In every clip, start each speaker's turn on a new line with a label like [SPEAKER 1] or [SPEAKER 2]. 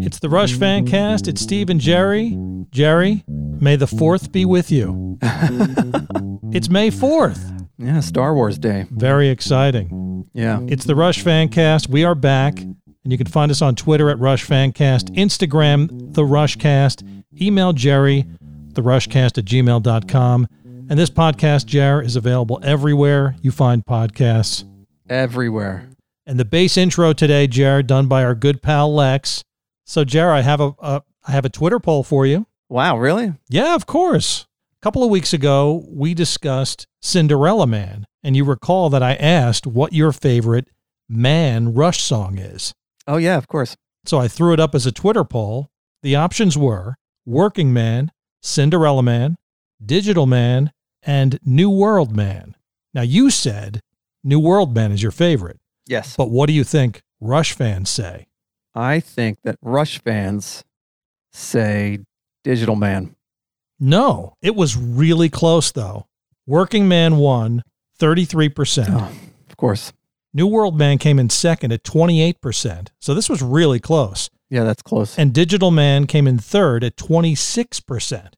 [SPEAKER 1] It's the Rush Fancast. It's Steve and Jerry. Jerry, may the 4th be with you. it's May 4th.
[SPEAKER 2] Yeah, Star Wars Day.
[SPEAKER 1] Very exciting.
[SPEAKER 2] Yeah.
[SPEAKER 1] It's the Rush Fancast. We are back, and you can find us on Twitter at Rush Fancast, Instagram, The Rushcast, email Jerry, TheRushcast at gmail.com. And this podcast, Jer, is available everywhere you find podcasts.
[SPEAKER 2] Everywhere.
[SPEAKER 1] And the bass intro today, Jer, done by our good pal Lex. So, Jer, I have a, a I have a Twitter poll for you.
[SPEAKER 2] Wow, really?
[SPEAKER 1] Yeah, of course. A couple of weeks ago, we discussed Cinderella Man, and you recall that I asked what your favorite man Rush song is.
[SPEAKER 2] Oh, yeah, of course.
[SPEAKER 1] So I threw it up as a Twitter poll. The options were Working Man, Cinderella Man, Digital Man, and New World Man. Now, you said New World Man is your favorite,
[SPEAKER 2] Yes.
[SPEAKER 1] but what do you think Rush fans say?
[SPEAKER 2] I think that Rush fans say Digital Man.
[SPEAKER 1] No, it was really close, though. Working Man won 33%.
[SPEAKER 2] Oh, of course.
[SPEAKER 1] New World Man came in second at 28%. So this was really close.
[SPEAKER 2] Yeah, that's close.
[SPEAKER 1] And Digital Man came in third at 26%,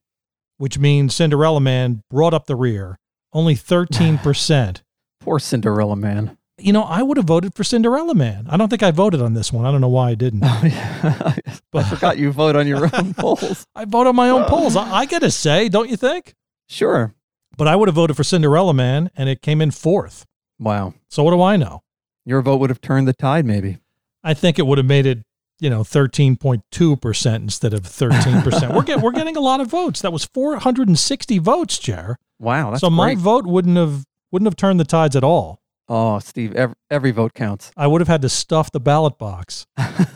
[SPEAKER 1] which means Cinderella Man brought up the rear, only 13%.
[SPEAKER 2] Poor Cinderella Man.
[SPEAKER 1] You know, I would have voted for Cinderella Man. I don't think I voted on this one. I don't know why I didn't.
[SPEAKER 2] Oh, yeah. I forgot you vote on your own polls.
[SPEAKER 1] I vote on my own polls. I, I get a say, don't you think?
[SPEAKER 2] Sure.
[SPEAKER 1] But I would have voted for Cinderella Man, and it came in fourth.
[SPEAKER 2] Wow.
[SPEAKER 1] So what do I know?
[SPEAKER 2] Your vote would have turned the tide, maybe.
[SPEAKER 1] I think it would have made it, you know, thirteen point two percent instead of thirteen percent. We're get, we're getting a lot of votes. That was four hundred and sixty votes, Chair.
[SPEAKER 2] Wow. That's
[SPEAKER 1] so my
[SPEAKER 2] great.
[SPEAKER 1] vote wouldn't have wouldn't have turned the tides at all.
[SPEAKER 2] Oh, Steve, every, every vote counts.
[SPEAKER 1] I would have had to stuff the ballot box.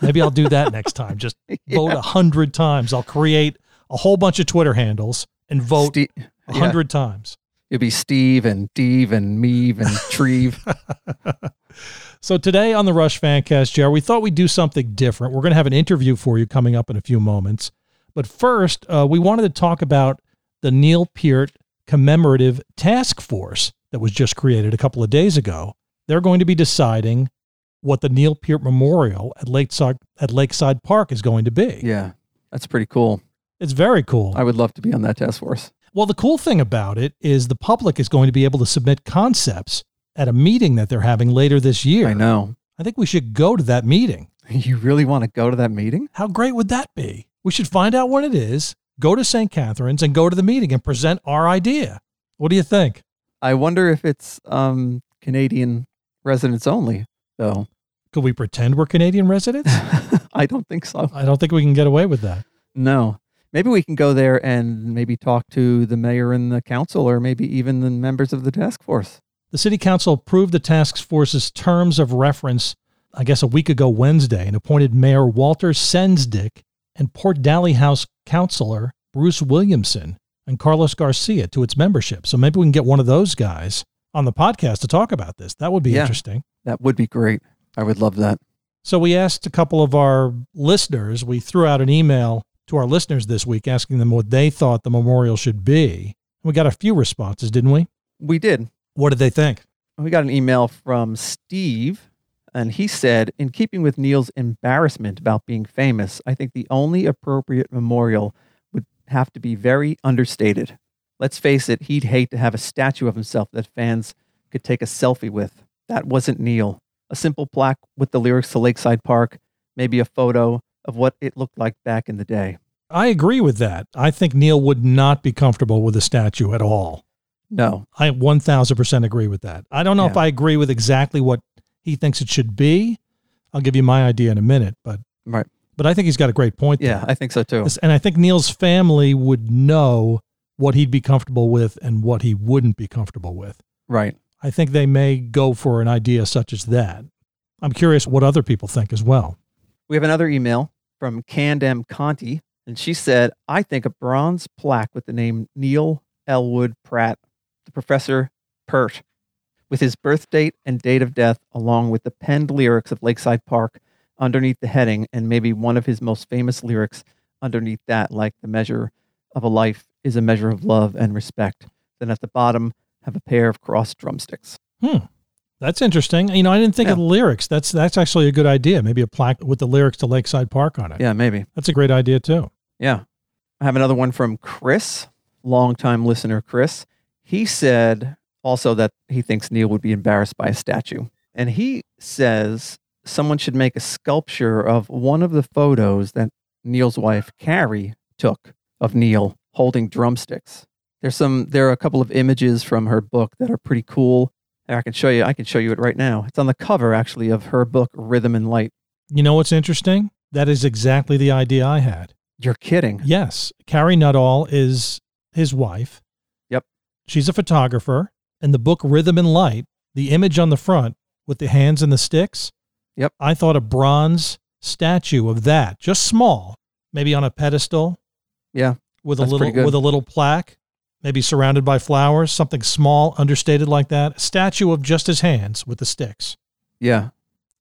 [SPEAKER 1] Maybe I'll do that next time. Just vote a hundred times. I'll create a whole bunch of Twitter handles and vote a
[SPEAKER 2] yeah.
[SPEAKER 1] hundred times.
[SPEAKER 2] It'd be Steve and Deve and Meave and Treve.
[SPEAKER 1] So today on the Rush Fancast, Jer, we thought we'd do something different. We're going to have an interview for you coming up in a few moments. But first, uh, we wanted to talk about the Neil Peart Commemorative Task Force that was just created a couple of days ago. They're going to be deciding what the Neil Peart Memorial at Lakeside at Lakeside Park is going to be.
[SPEAKER 2] yeah, that's pretty cool.
[SPEAKER 1] It's very cool.
[SPEAKER 2] I would love to be on that task force.
[SPEAKER 1] Well, the cool thing about it is the public is going to be able to submit concepts at a meeting that they're having later this year.
[SPEAKER 2] I know.
[SPEAKER 1] I think we should go to that meeting.
[SPEAKER 2] You really want to go to that meeting?
[SPEAKER 1] How great would that be? We should find out when it is, go to St. Catharines, and go to the meeting and present our idea. What do you think?
[SPEAKER 2] I wonder if it's um, Canadian residents only, though.
[SPEAKER 1] Could we pretend we're Canadian residents?
[SPEAKER 2] I don't think so.
[SPEAKER 1] I don't think we can get away with that.
[SPEAKER 2] No. Maybe we can go there and maybe talk to the mayor and the council, or maybe even the members of the task force.
[SPEAKER 1] The City Council approved the task force's terms of reference, I guess, a week ago Wednesday, and appointed Mayor Walter Sendzik and Port Dalhousie Councilor Bruce Williamson and Carlos Garcia to its membership. So maybe we can get one of those guys on the podcast to talk about this. That would be
[SPEAKER 2] Yeah.
[SPEAKER 1] interesting.
[SPEAKER 2] That would be great. I would love that.
[SPEAKER 1] So we asked a couple of our listeners, we threw out an email to our listeners this week asking them what they thought the memorial should be. We got a few responses, didn't we?
[SPEAKER 2] We did.
[SPEAKER 1] What did they think?
[SPEAKER 2] We got an email from Steve, and he said, In keeping with Neil's embarrassment about being famous, I think the only appropriate memorial have to be very understated. Let's face it, he'd hate to have a statue of himself that fans could take a selfie with. That wasn't Neil. A simple plaque with the lyrics to Lakeside Park, maybe a photo of what it looked like back in the day.
[SPEAKER 1] I agree with that. I think Neil would not be comfortable with a statue at all.
[SPEAKER 2] No,
[SPEAKER 1] I 1000% agree with that. I don't know if I agree with exactly what he thinks it should be. I'll give you my idea in a minute, but
[SPEAKER 2] right.
[SPEAKER 1] But I think he's got a great point there.
[SPEAKER 2] Yeah, I think so too.
[SPEAKER 1] And I think Neil's family would know what he'd be comfortable with and what he wouldn't be comfortable with.
[SPEAKER 2] Right.
[SPEAKER 1] I think they may go for an idea such as that. I'm curious what other people think as well.
[SPEAKER 2] We have another email from Candem Conti, and she said, I think a bronze plaque with the name Neil Ellwood Peart, the Professor Peart, with his birth date and date of death, along with the penned lyrics of Lakeside Park underneath the heading, and maybe one of his most famous lyrics underneath that, like the measure of a life is a measure of love and respect. Then at the bottom, have a pair of crossed drumsticks.
[SPEAKER 1] Hmm. That's interesting. You know, I didn't think of the lyrics. That's that's actually a good idea. Maybe a plaque with the lyrics to Lakeside Park on it.
[SPEAKER 2] Yeah, maybe.
[SPEAKER 1] That's a great idea too.
[SPEAKER 2] Yeah. I have another one from Chris, longtime listener Chris. He said also that he thinks Neil would be embarrassed by a statue. And he says someone should make a sculpture of one of the photos that Neil's wife, Carrie, took of Neil holding drumsticks. There's some there are a couple of images from her book that are pretty cool. I can show you I can show you it right now. It's on the cover actually of her book Rhythm and Light.
[SPEAKER 1] You know what's interesting? That is exactly the idea I had.
[SPEAKER 2] You're kidding.
[SPEAKER 1] Yes, Carrie Nuttall is his wife.
[SPEAKER 2] Yep.
[SPEAKER 1] She's a photographer. And the book Rhythm and Light, the image on the front with the hands and the sticks.
[SPEAKER 2] Yep.
[SPEAKER 1] I thought a bronze statue of that, just small, maybe on a pedestal
[SPEAKER 2] Yeah.
[SPEAKER 1] with a little with a little plaque, maybe surrounded by flowers, something small, understated like that. A statue of just his hands with the sticks.
[SPEAKER 2] Yeah.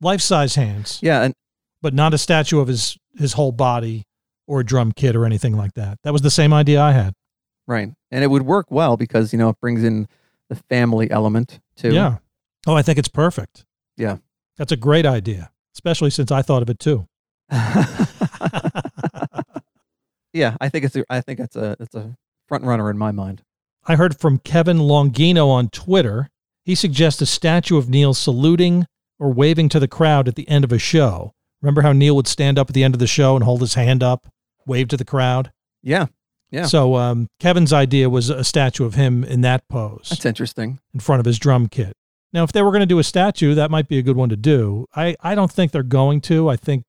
[SPEAKER 1] Life-size hands,
[SPEAKER 2] Yeah, and
[SPEAKER 1] but not a statue of his his whole body or a drum kit or anything like that. That was the same idea I had.
[SPEAKER 2] Right. And it would work well because, you know, it brings in the family element too.
[SPEAKER 1] Yeah. Oh, I think it's perfect.
[SPEAKER 2] Yeah.
[SPEAKER 1] That's a great idea, especially since I thought of it too.
[SPEAKER 2] yeah, I think it's a, I think it's a it's a front runner in my mind.
[SPEAKER 1] I heard from Kevin Longino on Twitter. He suggests a statue of Neil saluting or waving to the crowd at the end of a show. Remember how Neil would stand up at the end of the show and hold his hand up, wave to the crowd?
[SPEAKER 2] Yeah. Yeah.
[SPEAKER 1] So um, Kevin's idea was a statue of him in that pose
[SPEAKER 2] That's interesting.
[SPEAKER 1] in front of his drum kit. Now, if they were going to do a statue, that might be a good one to do. I, I don't think they're going to. I think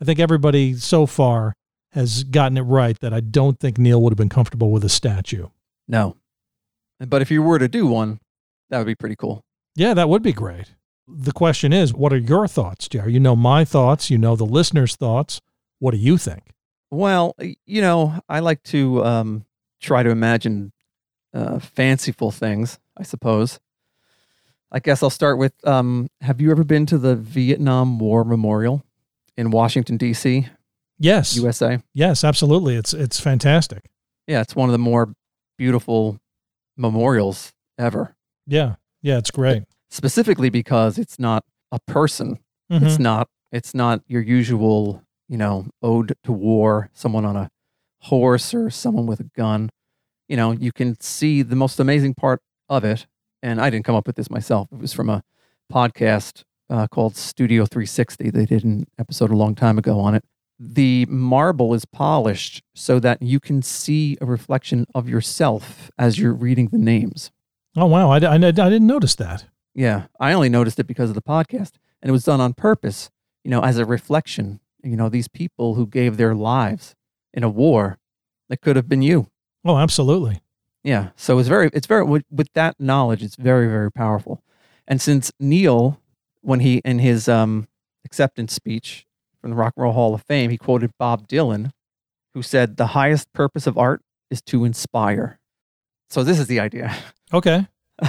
[SPEAKER 1] I think everybody so far has gotten it right that I don't think Neil would have been comfortable with a statue.
[SPEAKER 2] No. But if you were to do one, that would be pretty cool.
[SPEAKER 1] Yeah, that would be great. The question is, what are your thoughts, Jerry? You know my thoughts. You know the listeners' thoughts. What do you think?
[SPEAKER 2] Well, you know, I like to um, try to imagine uh, fanciful things, I suppose. I guess I'll start with um, Have you ever been to the Vietnam War Memorial in Washington, D.C.,
[SPEAKER 1] Yes,
[SPEAKER 2] USA?
[SPEAKER 1] yes, absolutely. It's it's fantastic.
[SPEAKER 2] Yeah, it's one of the more beautiful memorials ever,
[SPEAKER 1] Yeah, yeah, it's great.
[SPEAKER 2] specifically because it's not a person.
[SPEAKER 1] Mhm.
[SPEAKER 2] It's not it's not your usual, you know, ode to war, someone on a horse or someone with a gun. You know, you can see the most amazing part of it. And I didn't come up with this myself. It was from a podcast uh, called Studio 360. They did an episode a long time ago on it. The marble is polished so that you can see a reflection of yourself as you're reading the names.
[SPEAKER 1] Oh wow, I, I, I didn't notice that.
[SPEAKER 2] Yeah, I only noticed it because of the podcast, and it was done on purpose. You know, as a reflection. You know, these people who gave their lives in a war that could have been you.
[SPEAKER 1] Oh, absolutely.
[SPEAKER 2] Yeah. So it's very, it's very with, with that knowledge, it's very, very powerful. And since Neil, when he in his um, acceptance speech from the Rock and Roll Hall of Fame, he quoted Bob Dylan, who said, "The highest purpose of art is to inspire." So this is the idea.
[SPEAKER 1] Okay.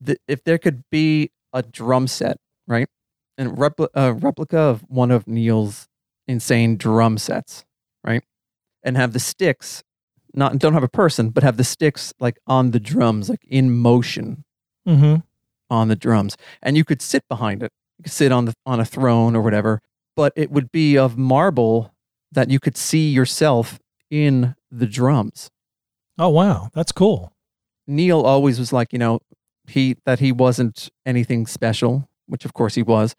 [SPEAKER 2] the, if there could be a drum set, right, and repli- a replica of one of Neil's insane drum sets, right, and have the sticks not don't have a person, but have the sticks like on the drums, like in motion
[SPEAKER 1] Mm-hmm.
[SPEAKER 2] on the drums, and you could sit behind it. You could sit on the on a throne or whatever, but it would be of marble that you could see yourself in the drums.
[SPEAKER 1] Oh wow, that's cool.
[SPEAKER 2] Neil always was like, you know, he that he wasn't anything special, which of course he was,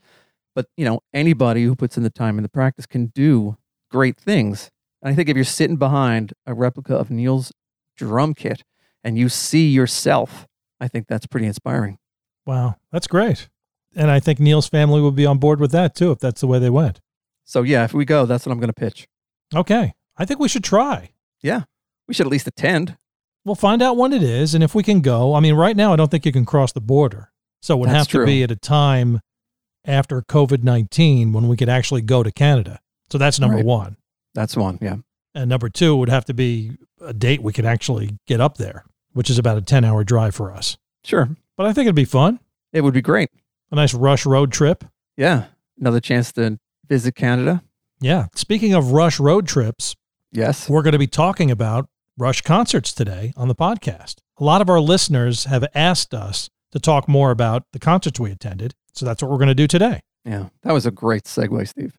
[SPEAKER 2] but you know, anybody who puts in the time and the practice can do great things. And I think if you're sitting behind a replica of Neil's drum kit and you see yourself, I think that's pretty inspiring.
[SPEAKER 1] Wow, that's great. And I think Neil's family would be on board with that too, if that's the way they went.
[SPEAKER 2] So yeah, if we go, that's what I'm going to pitch.
[SPEAKER 1] Okay, I think we should try. Yeah.
[SPEAKER 2] We should at least attend.
[SPEAKER 1] We'll find out when it is, and if we can go. I mean, right now, I don't think you can cross the border, so it would
[SPEAKER 2] That's
[SPEAKER 1] have to
[SPEAKER 2] true.
[SPEAKER 1] be at a time after COVID nineteen when we could actually go to Canada. So that's number
[SPEAKER 2] Right.
[SPEAKER 1] one.
[SPEAKER 2] That's one. Yeah.
[SPEAKER 1] And number two would have to be a date we could actually get up there, which is about a 10 hour drive for us.
[SPEAKER 2] Sure.
[SPEAKER 1] But I think it'd be fun.
[SPEAKER 2] It would be great.
[SPEAKER 1] A nice rush road trip.
[SPEAKER 2] Yeah. Another chance to visit Canada.
[SPEAKER 1] Yeah. Speaking of rush road trips,
[SPEAKER 2] Yes.
[SPEAKER 1] we're going to be talking about Rush concerts today on the podcast. A lot of our listeners have asked us to talk more about the concerts we attended. So that's what we're going to do today.
[SPEAKER 2] Yeah, that was a great segue, Steve.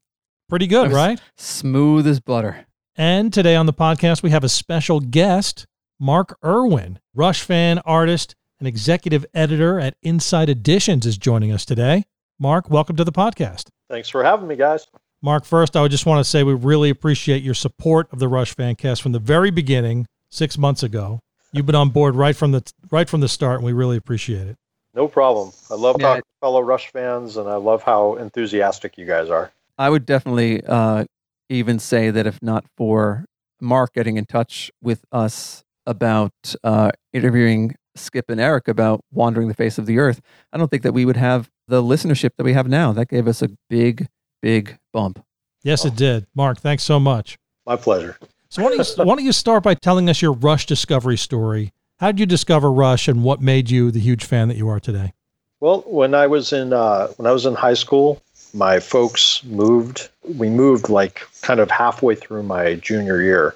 [SPEAKER 1] Pretty good, right?
[SPEAKER 2] Smooth as butter.
[SPEAKER 1] And today on the podcast, we have a special guest, Mark Irwin, Rush fan, artist, and executive editor at Insight Editions, is joining us today. Mark, welcome to the podcast.
[SPEAKER 3] Thanks for having me, guys.
[SPEAKER 1] Mark, first, I would just want to say we really appreciate your support of the Rush Fancast from the very beginning, six months ago. You've been on board right from the right from the start, and we really appreciate it.
[SPEAKER 3] No problem. I love yeah. talking to fellow Rush fans, and I love how enthusiastic you guys are.
[SPEAKER 2] I would definitely uh, even say that if not for Mark getting in touch with us about uh, interviewing Skip and Eric about wandering the face of the earth, I don't think that we would have the listenership that we have now. That gave us a big, big bump.
[SPEAKER 1] Yes, oh. it did. Mark, thanks so much.
[SPEAKER 3] My pleasure.
[SPEAKER 1] So why don't, you, why don't you start by telling us your Rush discovery story? How did you discover Rush, and what made you the huge fan that you are today?
[SPEAKER 3] Well, when I was in uh, when I was in high school, my folks moved. We moved like kind of halfway through my junior year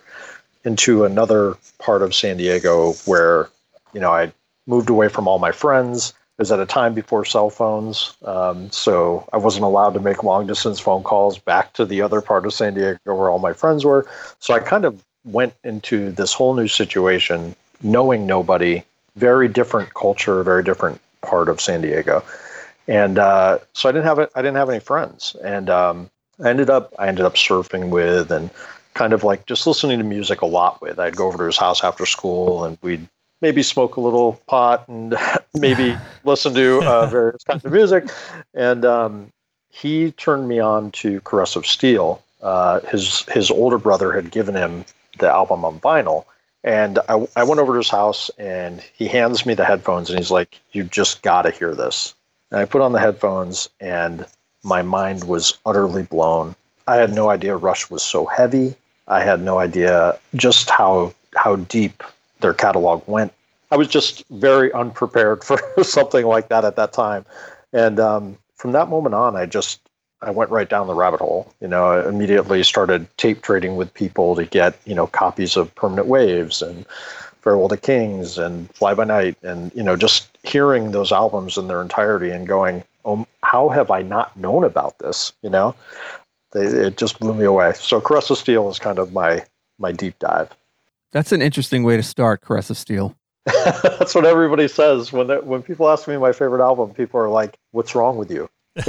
[SPEAKER 3] into another part of San Diego where, you know, I moved away from all my friends. It was at a time before cell phones, um, so I wasn't allowed to make long distance phone calls back to the other part of San Diego where all my friends were. So I kind of went into this whole new situation, knowing nobody, very different culture, very different part of San Diego, and uh, so I didn't have it. I didn't have any friends, and um, I ended up I ended up surfing with and kind of like just listening to music a lot with. I'd go over to his house after school, and we'd maybe smoke a little pot and maybe listen to uh, various kinds of music. And um, he turned me on to Caress of Steel. Uh, his his older brother had given him the album on vinyl, and I, I went over to his house and he hands me the headphones and he's like, "You just got to hear this." And I put on the headphones and my mind was utterly blown. I had no idea Rush was so heavy. I had no idea just how how deep their catalog went. I was just very unprepared for something like that at that time, and um, from that moment on, I just I went right down the rabbit hole. You know, I immediately started tape trading with people to get you know copies of Permanent Waves and Farewell to Kings and Fly by Night, and you know just hearing those albums in their entirety and going, oh, how have I not known about this? You know, they, it just blew me away. So Caress of Steel is kind of my my deep dive.
[SPEAKER 2] That's an interesting way to start Caress of Steel.
[SPEAKER 3] That's what everybody says when they, when people ask me my favorite album. People are like, "What's wrong with you?"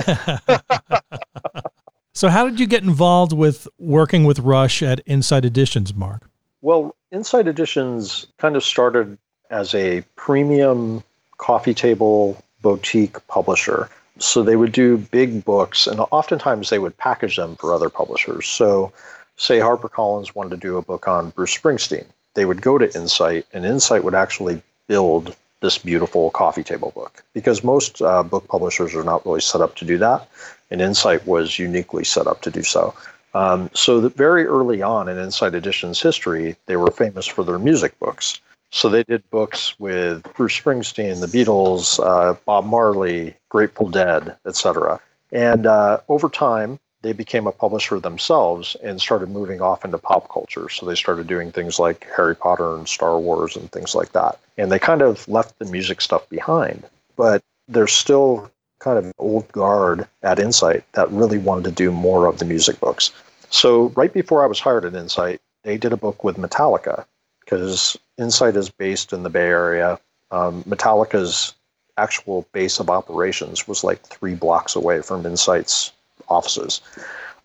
[SPEAKER 1] so, how did you get involved with working with Rush at Insight Editions, Mark?
[SPEAKER 3] Well, Insight Editions kind of started as a premium coffee table boutique publisher. So they would do big books, and oftentimes they would package them for other publishers. So say HarperCollins wanted to do a book on Bruce Springsteen, they would go to Insight, and Insight would actually build this beautiful coffee table book because most uh, book publishers are not really set up to do that, and Insight was uniquely set up to do so. Um, so that very early on in Insight Edition's history, they were famous for their music books. So they did books with Bruce Springsteen, the Beatles, uh, Bob Marley, Grateful Dead, etc. And uh, over time, they became a publisher themselves and started moving off into pop culture. So they started doing things like Harry Potter and Star Wars and things like that. And they kind of left the music stuff behind. But there's still kind of old guard at Insight that really wanted to do more of the music books. So right before I was hired at Insight, they did a book with Metallica because Insight is based in the Bay Area. Um, Metallica's actual base of operations was like three blocks away from Insight's offices.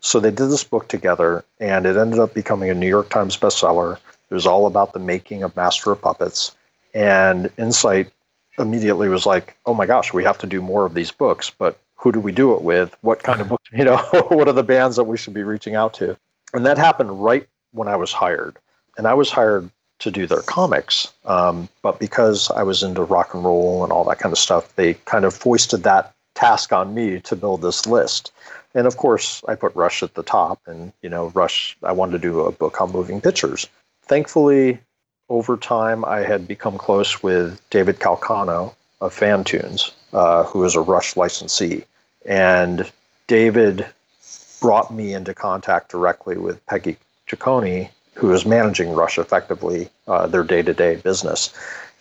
[SPEAKER 3] So they did this book together, and it ended up becoming a New York Times bestseller. It was all about the making of Master of Puppets. And Insight immediately was like, oh my gosh, we have to do more of these books, but who do we do it with? What kind of books, you know, what are the bands that we should be reaching out to? And that happened right when I was hired. And I was hired to do their comics. Um, but because I was into rock and roll and all that kind of stuff, they kind of foisted that task on me to build this list. And of course, I put Rush at the top, and you know, Rush. I wanted to do a book on moving pictures. Thankfully, over time, I had become close with David Calcano of Fantoons, uh, who is a Rush licensee, and David brought me into contact directly with Pegi Cecconi, who is managing Rush effectively, uh, their day-to-day business,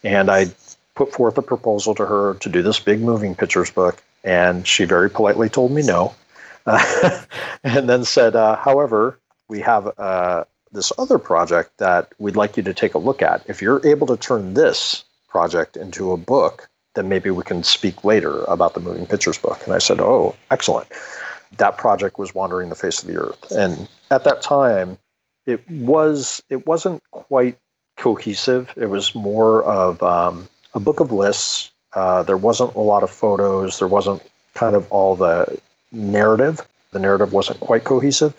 [SPEAKER 3] and I put forth a proposal to her to do this big moving pictures book, and she very politely told me no. And then said, uh, however, we have uh, this other project that we'd like you to take a look at. If you're able to turn this project into a book, then maybe we can speak later about the moving pictures book. And I said, oh, excellent. That project was Wandering the Face of the Earth. And at that time, it was it wasn't quite cohesive. It was more of um, a book of lists. Uh, there wasn't a lot of photos. There wasn't kind of all the narrative. The narrative wasn't quite cohesive.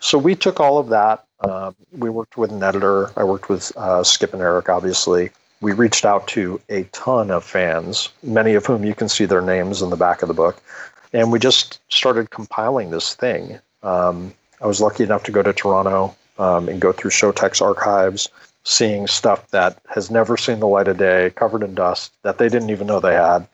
[SPEAKER 3] So we took all of that. Uh, we worked with an editor. I worked with uh, Skip and Eric, obviously. We reached out to a ton of fans, many of whom you can see their names in the back of the book. And we just started compiling this thing. Um, I was lucky enough to go to Toronto um, and go through Showtech's archives, seeing stuff that has never seen the light of day, covered in dust, that they didn't even know they had.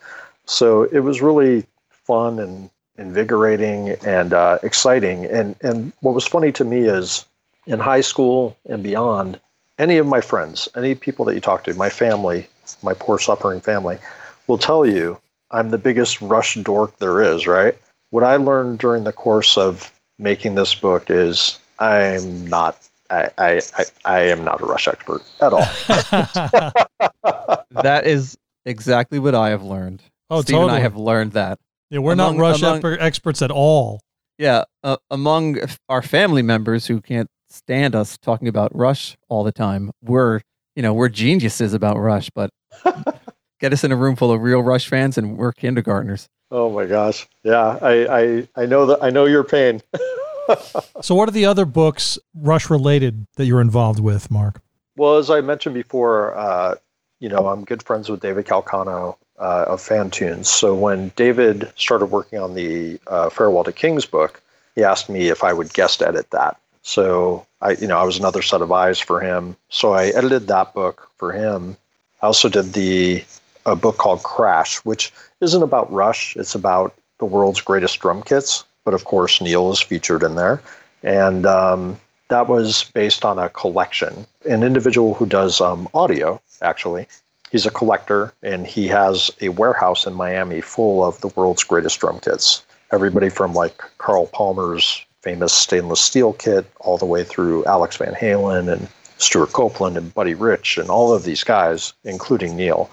[SPEAKER 3] So it was really fun and invigorating and uh, exciting. And and what was funny to me is in high school and beyond, any of my friends, any people that you talk to, my family, my poor suffering family, will tell you I'm the biggest rush dork there is. Right? What I learned during the course of making this book is I'm not. I, I, I, I am not a rush expert at all.
[SPEAKER 2] that is exactly what I have learned. Oh, Steve totally. and I have learned that.
[SPEAKER 1] Yeah, we're among, not rush among, experts at all.
[SPEAKER 2] Yeah, uh, among our family members who can't stand us talking about Rush all the time, we're you know we're geniuses about Rush, but get us in a room full of real Rush fans and we're kindergartners.
[SPEAKER 3] Oh my gosh, yeah, I I, I know that I know your pain.
[SPEAKER 1] so, what are the other books Rush related that you're involved with, Mark?
[SPEAKER 3] Well, as I mentioned before, uh, you know, I'm good friends with David Calcano uh, of Fantoons. So when David started working on the uh, Farewell to Kings book, he asked me if I would guest edit that. So I, you know, I was another set of eyes for him. So I edited that book for him. I also did the a book called Crash, which isn't about Rush. It's about the world's greatest drum kits. But of course, Neil is featured in there, and um, that was based on a collection. An individual who does um, audio, actually, he's a collector and he has a warehouse in Miami full of the world's greatest drum kits. Everybody from like Carl Palmer's famous stainless steel kit all the way through Alex Van Halen and Stewart Copeland and Buddy Rich and all of these guys, including Neil.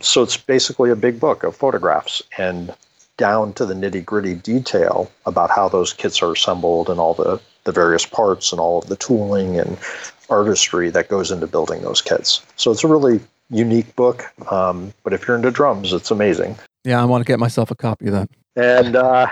[SPEAKER 3] So it's basically a big book of photographs and down to the nitty gritty detail about how those kits are assembled and all the, the various parts and all of the tooling and artistry that goes into building those kits. So it's a really unique book. Um, but if you're into drums, it's amazing.
[SPEAKER 2] Yeah, I want to get myself a copy of that.
[SPEAKER 3] And uh,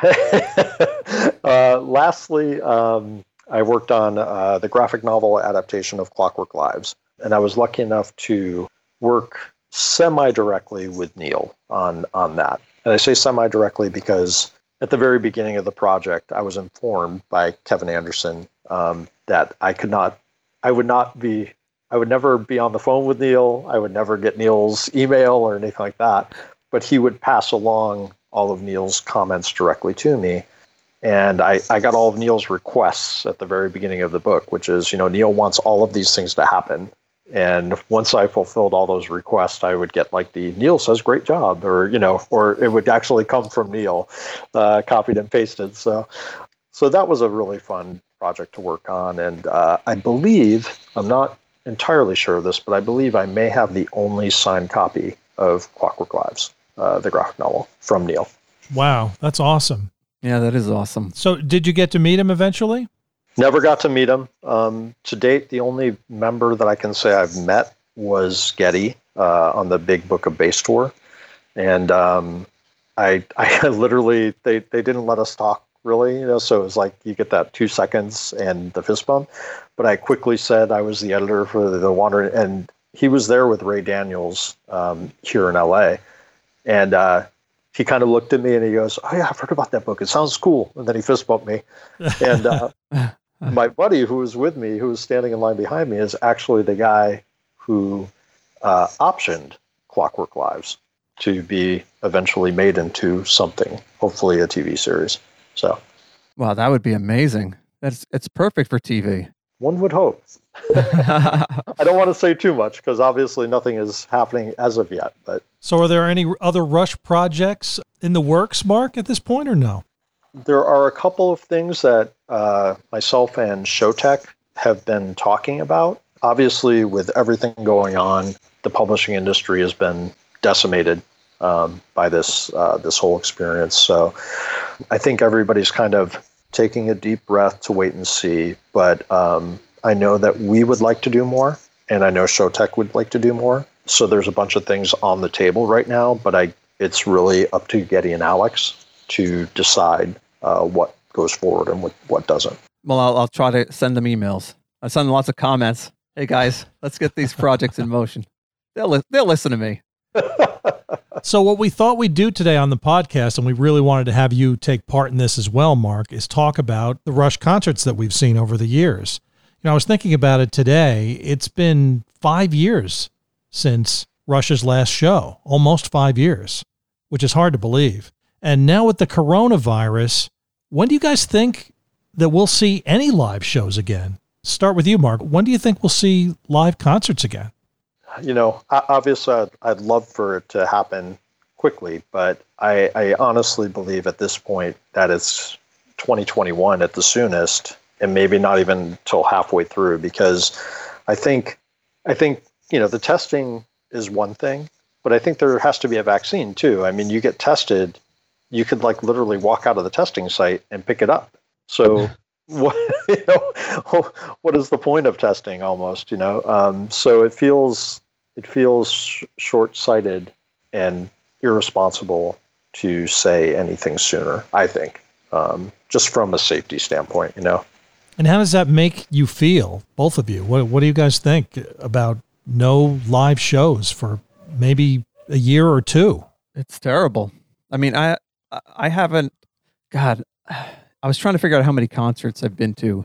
[SPEAKER 3] uh, lastly, um, I worked on uh, the graphic novel adaptation of Clockwork Lives. And I was lucky enough to work semi directly with Neil on, on that. And I say semi directly because at the very beginning of the project, I was informed by Kevin Anderson um, that I could not, I would not be I would never be on the phone with Neil. I would never get Neil's email or anything like that. But he would pass along all of Neil's comments directly to me. And I, I got all of Neil's requests at the very beginning of the book, which is, you know, Neil wants all of these things to happen. And once I fulfilled all those requests, I would get like the Neil says great job, or you know, or it would actually come from Neil, uh, copied and pasted. So, so that was a really fun project to work on. And uh, I believe I'm not entirely sure of this, but I believe I may have the only signed copy of Clockwork Lives, uh, the graphic novel from Neil.
[SPEAKER 1] Wow, that's awesome.
[SPEAKER 2] Yeah, that is awesome.
[SPEAKER 1] So, did you get to meet him eventually?
[SPEAKER 3] Never got to meet him. Um, to date, the only member that I can say I've met was Geddy uh, on the Big Book of Bass tour, and um, I, I literally they they didn't let us talk really, you know. So it was like you get that two seconds and the fist bump. But I quickly said I was the editor for the, the Wander, and he was there with Ray Danniels um, here in LA, and uh, he kind of looked at me and he goes, "Oh yeah, I've heard about that book. It sounds cool." And then he fist bumped me, and uh, my buddy who was with me, who was standing in line behind me, is actually the guy who uh, optioned Clockwork Lives to be eventually made into something, hopefully a TV series. So,
[SPEAKER 2] wow, that would be amazing. That's it's perfect for TV.
[SPEAKER 3] One would hope. I don't want to say too much because obviously nothing is happening as of yet. But
[SPEAKER 1] so, are there any other Rush projects in the works, Mark, at this point, or no?
[SPEAKER 3] There are a couple of things that uh, myself and Showtech have been talking about. Obviously, with everything going on, the publishing industry has been decimated um, by this uh, this whole experience. So, I think everybody's kind of taking a deep breath to wait and see. But um, I know that we would like to do more, and I know Showtech would like to do more. So there's a bunch of things on the table right now, but I it's really up to Geddy and Alex to decide uh, what goes forward and what, what doesn't.
[SPEAKER 2] Well, I'll, I'll try to send them emails. I send them lots of comments. Hey guys, let's get these projects in motion. They'll li- they'll listen to me.
[SPEAKER 1] so what we thought we'd do today on the podcast, and we really wanted to have you take part in this as well, Mark, is talk about the Rush concerts that we've seen over the years. You know, I was thinking about it today. It's been five years since Rush's last show, almost five years, which is hard to believe. And now with the coronavirus, when do you guys think that we'll see any live shows again? Start with you, Mark. When do you think we'll see live concerts again?
[SPEAKER 3] You know, obviously, I'd, I'd love for it to happen quickly, but I, I honestly believe at this point that it's 2021 at the soonest, and maybe not even till halfway through, because I think, I think you know, the testing is one thing, but I think there has to be a vaccine too. I mean, you get tested, you could like literally walk out of the testing site and pick it up. So what you know, what is the point of testing almost, you know? Um, so it feels it feels short-sighted and irresponsible to say anything sooner, I think. Um, just from a safety standpoint, you know.
[SPEAKER 1] And how does that make you feel, both of you? What What do you guys think about no live shows for maybe a year or two.
[SPEAKER 2] It's terrible. I mean, I I haven't. God, I was trying to figure out how many concerts I've been to.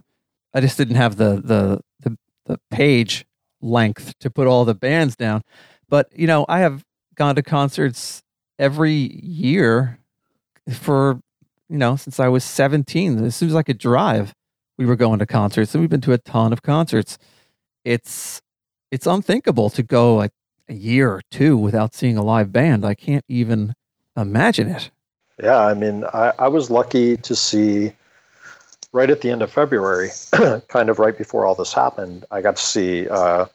[SPEAKER 2] I just didn't have the the the, the page length to put all the bands down. But you know, I have gone to concerts every year for you know since I was 17. As soon as I could drive, we were going to concerts, and we've been to a ton of concerts. It's it's unthinkable to go a year or two without seeing a live band. I can't even imagine it.
[SPEAKER 3] Yeah, I mean, I, I was lucky to see right at the end of February, kind of right before all this happened, I got to see uh,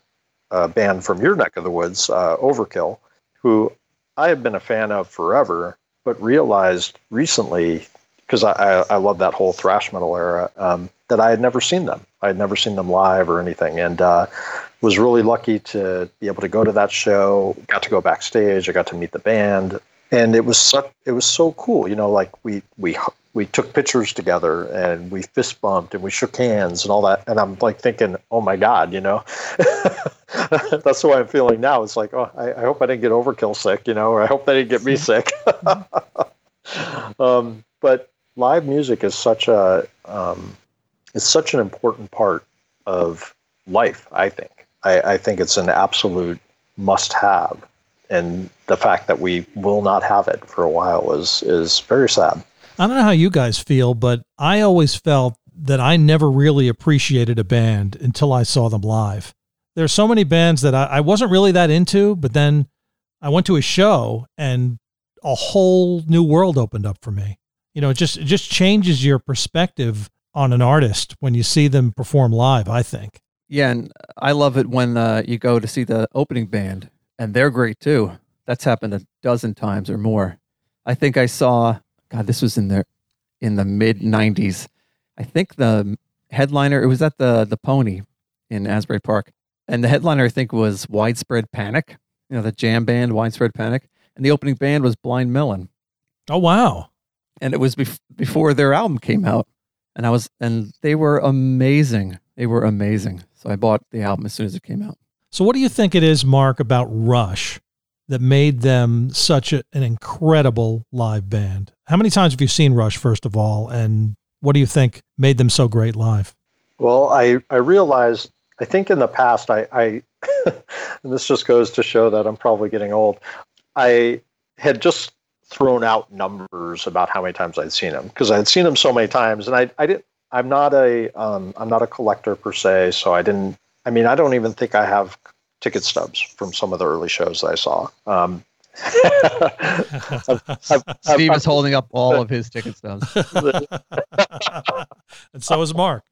[SPEAKER 3] a band from your neck of the woods, uh, Overkill, who I have been a fan of forever, but realized recently, because I, I, I, love that whole thrash metal era, um, that I had never seen them. I had never seen them live or anything. And uh, was really lucky to be able to go to that show. Got to go backstage. I got to meet the band, and it was such it was so cool. You know, like we we we took pictures together and we fist bumped and we shook hands and all that. And I'm like thinking, oh my god, you know, that's the way I'm feeling now. It's like, oh, I, I, hope I didn't get overkill sick, you know, or I hope they didn't get me sick. um, but live music is such a um, it's such an important part of life. I think I, I think it's an absolute must have. And the fact that we will not have it for a while is is very sad.
[SPEAKER 1] I don't know how you guys feel, but I always felt that I never really appreciated a band until I saw them live. There's so many bands that I, I wasn't really that into, but then I went to a show and a whole new world opened up for me. You know, it just it just changes your perspective on an artist when you see them perform live, I think.
[SPEAKER 2] Yeah, and I love it when uh, you go to see the opening band, and they're great too. That's happened a dozen times or more. I think I saw. God, this was in the in the mid '90s. I think the headliner. It was at the the Pony in Asbury Park, and the headliner I think was Widespread Panic. You know, the jam band Widespread Panic, and the opening band was Blind Melon.
[SPEAKER 1] Oh wow!
[SPEAKER 2] And it was bef- before their album came out, and I was and they were amazing. They were amazing. So I bought the album as soon as it came out.
[SPEAKER 1] So, what do you think it is, Mark, about Rush that made them such a, an incredible live band? How many times have you seen Rush, first of all? And what do you think made them so great live?
[SPEAKER 3] Well, I, I realized, I think in the past, I, I and this just goes to show that I'm probably getting old, I had just thrown out numbers about how many times I'd seen them because I had seen them so many times and I, I didn't I'm not a um, I'm not a collector per se, so I didn't. I mean, I don't even think I have ticket stubs from some of the early shows I saw. Um,
[SPEAKER 2] I've, I've, Steve I've, is holding up all of his ticket stubs,
[SPEAKER 1] and so is Mark.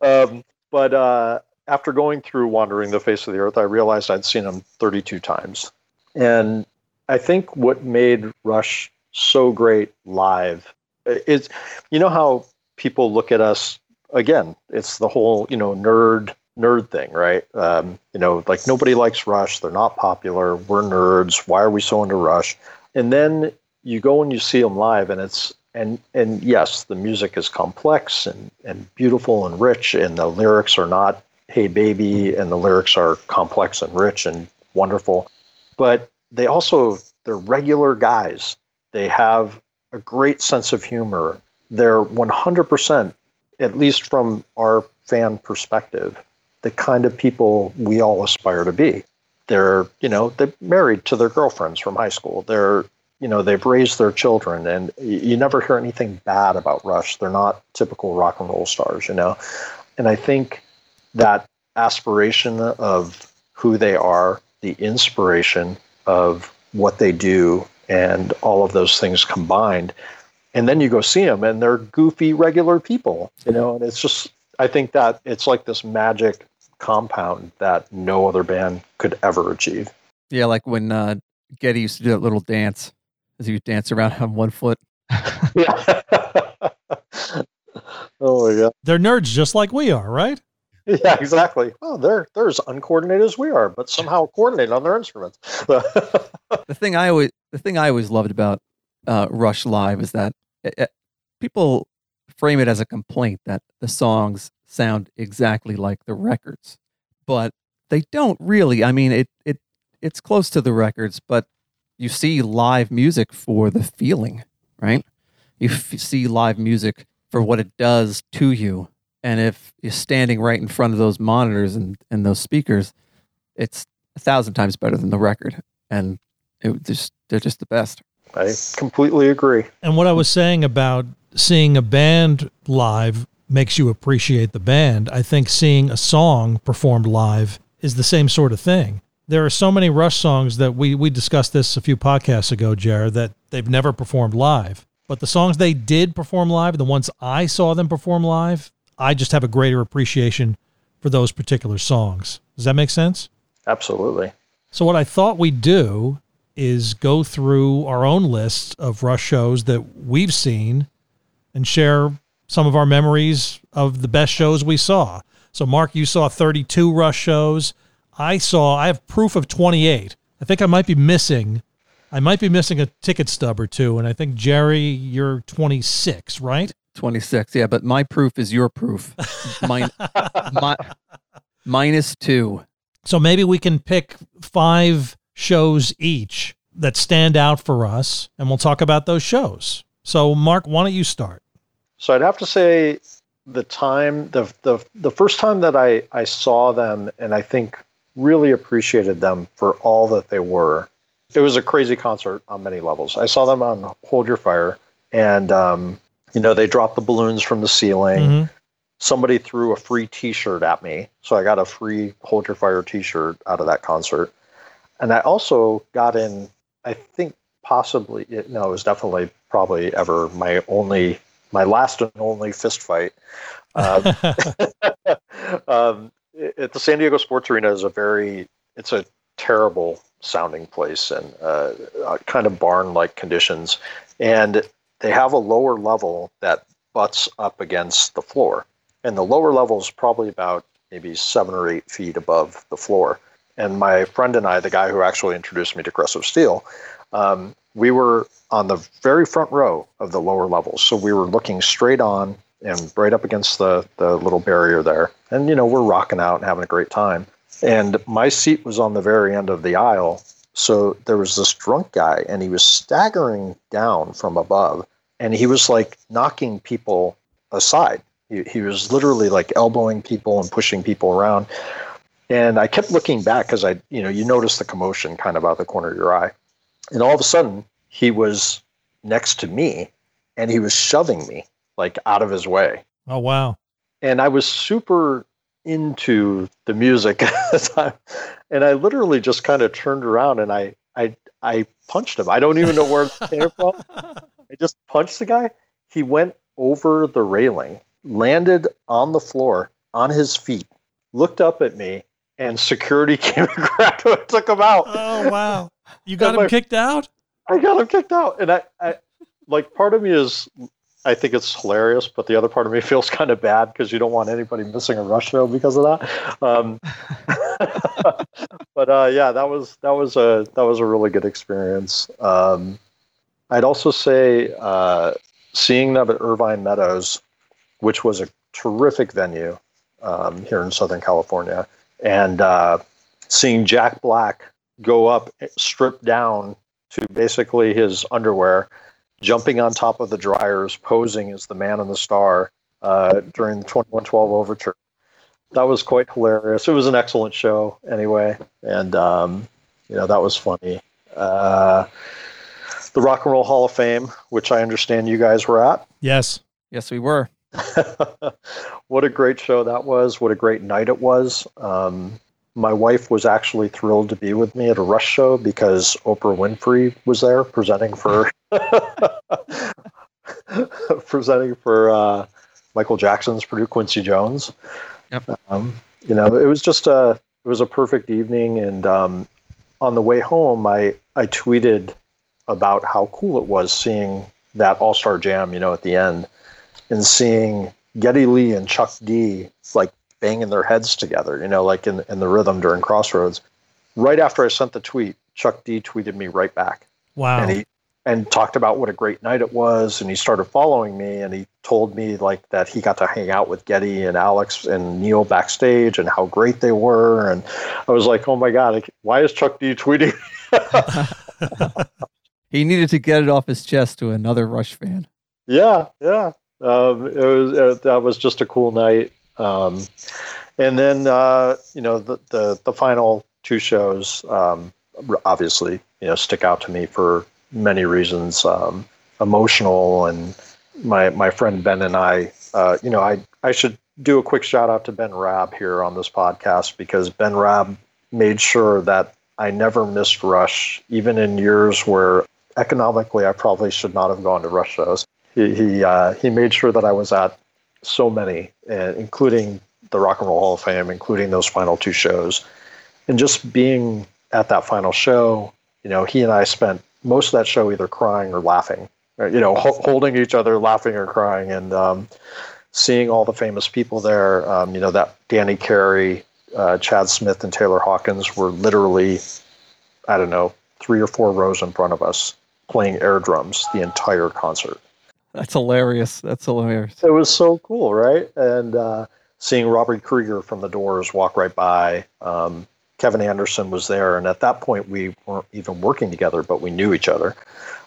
[SPEAKER 3] Um, but uh, after going through Wandering the Face of the Earth, I realized I'd seen him 32 times, and I think what made Rush so great live is, you know how people look at us again. It's the whole you know nerd nerd thing, right? Um, you know, like nobody likes Rush. They're not popular. We're nerds. Why are we so into Rush? And then you go and you see them live, and it's and and yes, the music is complex and and beautiful and rich, and the lyrics are not "Hey baby," and the lyrics are complex and rich and wonderful, but they also they're regular guys. They have a great sense of humor. They're 100%, at least from our fan perspective, the kind of people we all aspire to be. They're, you know, they're married to their girlfriends from high school. They're, you know, they've raised their children, and you never hear anything bad about Rush. They're not typical rock and roll stars, you know. And I think that aspiration of who they are, the inspiration of what they do, and all of those things combined. And then you go see them, and they're goofy, regular people, you know. And it's just, I think that it's like this magic compound that no other band could ever achieve.
[SPEAKER 2] Yeah, like when uh, Geddy used to do that little dance as he would dance around on one foot.
[SPEAKER 3] yeah. oh my god.
[SPEAKER 1] They're nerds just like we are, right?
[SPEAKER 3] Yeah, exactly. Oh, they're they're as uncoordinated as we are, but somehow coordinated on their instruments.
[SPEAKER 2] the thing I always the thing I always loved about uh, Rush Live is that it, it, people frame it as a complaint that the songs sound exactly like the records, but they don't really. I mean, it it it's close to the records, but you see live music for the feeling, right? You f- see live music for what it does to you, and if you're standing right in front of those monitors and and those speakers, it's a thousand times better than the record, and it just they're just the best.
[SPEAKER 3] I completely agree.
[SPEAKER 1] And what I was saying about seeing a band live makes you appreciate the band. I think seeing a song performed live is the same sort of thing. There are so many Rush songs that we we discussed this a few podcasts ago, Jared, that they've never performed live. But the songs they did perform live, the ones I saw them perform live, I just have a greater appreciation for those particular songs. Does that make sense?
[SPEAKER 3] Absolutely.
[SPEAKER 1] So what I thought we'd do is go through our own list of Rush shows that we've seen and share some of our memories of the best shows we saw. So, Mark, you saw 32 Rush shows. I saw, I have proof of 28. I think I might be missing, I might be missing a ticket stub or two. And I think, Jerry, you're 26, right?
[SPEAKER 2] 26, yeah, but my proof is your proof. Mine, my, minus two.
[SPEAKER 1] So maybe we can pick five shows each that stand out for us, and we'll talk about those shows. So, Mark, why don't you start?
[SPEAKER 3] So I'd have to say the time the the the first time that I I saw them and I think really appreciated them for all that they were. It was a crazy concert on many levels. I saw them on Hold Your Fire, and um, you know they dropped the balloons from the ceiling. Mm-hmm. Somebody threw a free T-shirt at me, so I got a free Hold Your Fire T-shirt out of that concert. And I also got in. I think possibly no, it was definitely probably ever my only my last and only fist fight. Um, um, at the San Diego Sports Arena is a very it's a terrible sounding place and uh, uh, kind of barn like conditions, and they have a lower level that butts up against the floor, and the lower level is probably about maybe seven or eight feet above the floor. And my friend and I, the guy who actually introduced me to Caress of Steel, um, we were on the very front row of the lower levels. So we were looking straight on and right up against the, the little barrier there. And, you know, we're rocking out and having a great time. And my seat was on the very end of the aisle. So there was this drunk guy, and he was staggering down from above, and he was like knocking people aside. He, he was literally like elbowing people and pushing people around. And I kept looking back because I, you know, you notice the commotion kind of out the corner of your eye. And all of a sudden, he was next to me and he was shoving me like out of his way.
[SPEAKER 1] Oh wow!
[SPEAKER 3] And I was super into the music at the time, and I literally just kind of turned around and I I I punched him. I don't even know where it came from. I just punched the guy. He went over the railing, landed on the floor on his feet, looked up at me, and security came and grabbed him and took him out.
[SPEAKER 1] Oh wow! You got him my, kicked out.
[SPEAKER 3] I got him kicked out, and I, I like part of me is I think it's hilarious, but the other part of me feels kind of bad because you don't want anybody missing a rush show because of that. Um, but uh, yeah, that was that was a that was a really good experience. Um, I'd also say uh, seeing them at Irvine Meadows, which was a terrific venue um, here in Southern California, and uh, seeing Jack Black go up, stripped down to basically his underwear, jumping on top of the dryers, posing as the man in the star uh, during the 2112 Overture. That was quite hilarious. It was an excellent show, anyway, and um, you know that was funny. Uh, the Rock and Roll Hall of Fame, which I understand you guys were at.
[SPEAKER 1] Yes,
[SPEAKER 2] yes, we were.
[SPEAKER 3] what a great show that was! What a great night it was. Um, my wife was actually thrilled to be with me at a Rush show because Oprah Winfrey was there presenting for presenting for uh, Michael Jackson's Purdue Quincy Jones.
[SPEAKER 2] Yep.
[SPEAKER 3] Um, you know, it was just a it was a perfect evening, and um, on the way home, I I tweeted about how cool it was seeing that All Star Jam, you know, at the end, and seeing Geddy Lee and Chuck D like banging their heads together, you know, like in in the rhythm during Crossroads. Right after I sent the tweet, Chuck D tweeted me right back.
[SPEAKER 1] Wow.
[SPEAKER 3] And he and talked about what a great night it was and he started following me and he told me like that he got to hang out with Geddy and Alex and Neil backstage and how great they were and I was like, "Oh my god, why is Chuck D tweeting?"
[SPEAKER 2] he needed to get it off his chest to another Rush fan.
[SPEAKER 3] Yeah, yeah. Um, it was uh, that was just a cool night um, and then uh, you know the, the, the final two shows um, obviously you know stick out to me for many reasons, um, emotional and my my friend Ben and I. Uh, you know I I should do a quick shout out to Ben Rabb here on this podcast because Ben Rabb made sure that I never missed Rush, even in years where economically I probably should not have gone to Rush shows. He he, uh, he made sure that I was at so many, uh, including the Rock and Roll Hall of Fame, including those final two shows. And just being at that final show, you know, he and I spent most of that show either crying or laughing, or, you know, ho- holding each other, laughing or crying, and um, seeing all the famous people there. Um, you know, that Danny Carey, uh, Chad Smith, and Taylor Hawkins were literally, I don't know, three or four rows in front of us playing air drums the entire concert.
[SPEAKER 2] That's hilarious. That's hilarious.
[SPEAKER 3] It was so cool, right? And uh, seeing Robert Krieger from the Doors walk right by. Um, Kevin Anderson was there, and at that point we weren't even working together, but we knew each other.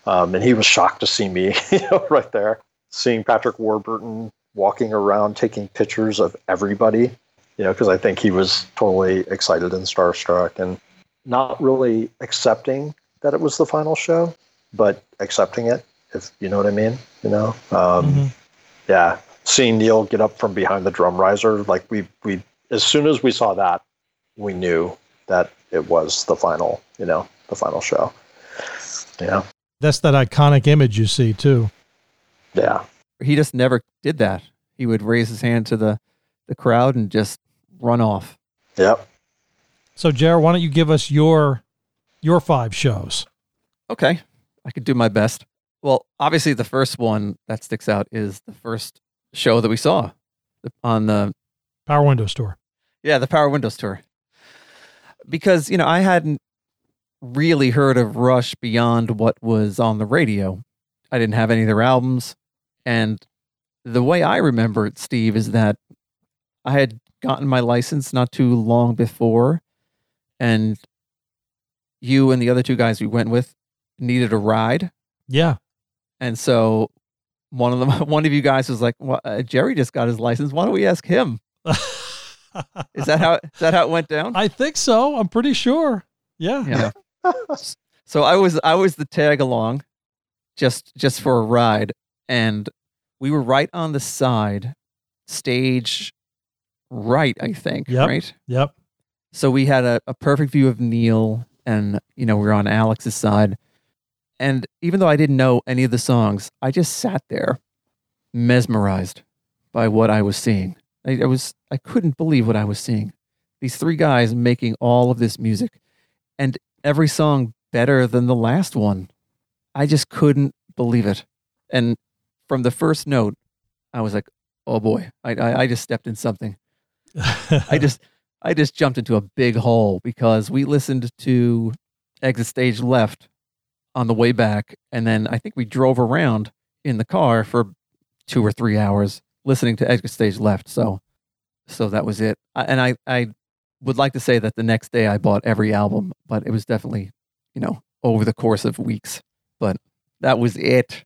[SPEAKER 3] Um, and he was shocked to see me, you know, right there. Seeing Patrick Warburton walking around taking pictures of everybody, you know, because I think he was totally excited and starstruck, and not really accepting that it was the final show, but accepting it if you know what I mean. You know, um, mm-hmm. yeah. Seeing Neil get up from behind the drum riser, like we we as soon as we saw that, we knew that it was the final. You know, the final show. Yeah.
[SPEAKER 1] That's that iconic image you see too.
[SPEAKER 3] Yeah.
[SPEAKER 2] He just never did that. He would raise his hand to the the crowd and just run off.
[SPEAKER 3] Yep.
[SPEAKER 1] So, Jared, why don't you give us your your five shows?
[SPEAKER 2] Okay, I could do my best. Well, obviously, the first one that sticks out is the first show that we saw on the
[SPEAKER 1] Power Windows tour.
[SPEAKER 2] Yeah, the Power Windows tour. Because, you know, I hadn't really heard of Rush beyond what was on the radio. I didn't have any of their albums. And the way I remember it, Steve, is that I had gotten my license not too long before. And you and the other two guys we went with needed a ride.
[SPEAKER 1] Yeah.
[SPEAKER 2] And so one of them, one of you guys was like, well, uh, "Jerry just got his license. Why don't we ask him?" is that how is that how it went down?
[SPEAKER 1] I think so. I'm pretty sure. Yeah.
[SPEAKER 2] Yeah. so I was I was the tag along, just just for a ride, and we were right on the side stage right, I think.
[SPEAKER 1] Yep.
[SPEAKER 2] Right.
[SPEAKER 1] Yep.
[SPEAKER 2] So we had a, a perfect view of Neil, and you know we were on Alex's side. And even though I didn't know any of the songs, I just sat there, mesmerized by what I was seeing. I, I was I couldn't believe what I was seeing. These three guys making all of this music, and every song better than the last one. I just couldn't believe it. And from the first note, I was like, "Oh boy!" I I, I just stepped in something. I just I just jumped into a big hole because we listened to Exit Stage Left on the way back, and then I think we drove around in the car for two or three hours listening to Exit Stage Left. So, so that was it. I- And I I would like to say that the next day I bought every album, but it was definitely you know over the course of weeks. But that was it.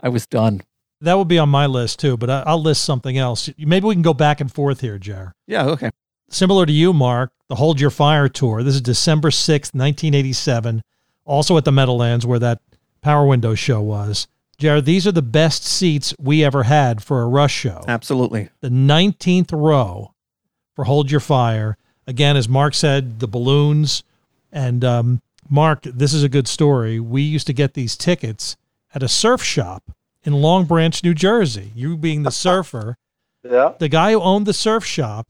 [SPEAKER 2] I was done.
[SPEAKER 1] that would be on my list too, but I, I'll list something else. Maybe we can go back and forth here, Jar.
[SPEAKER 2] Yeah. Okay.
[SPEAKER 1] Similar to you, Mark, the Hold Your Fire tour. This is December 6th, 1987, also at the Meadowlands where that Power Window show was. Jared, these are the best seats we ever had for a Rush show.
[SPEAKER 2] Absolutely.
[SPEAKER 1] The 19th row for Hold Your Fire. Again, as Mark said, the balloons. And um, Mark, this is a good story. We used to get these tickets at a surf shop in Long Branch, New Jersey. You being the surfer,
[SPEAKER 3] Yeah.
[SPEAKER 1] the guy who owned the surf shop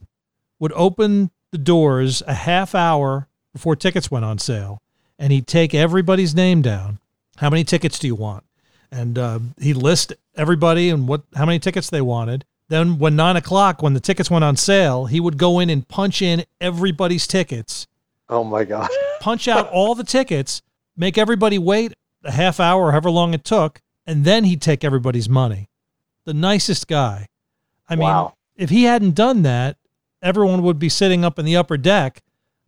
[SPEAKER 1] would open the doors a half hour before tickets went on sale and he'd take everybody's name down. How many tickets do you want? And uh, he'd list everybody and what how many tickets they wanted. Then when nine o'clock when the tickets went on sale he would go in and punch in everybody's tickets.
[SPEAKER 3] Oh my God.
[SPEAKER 1] punch out all the tickets make everybody wait a half hour however long it took and then he'd take everybody's money. The nicest guy. I mean
[SPEAKER 3] wow.
[SPEAKER 1] if he hadn't done that, everyone would be sitting up in the upper deck,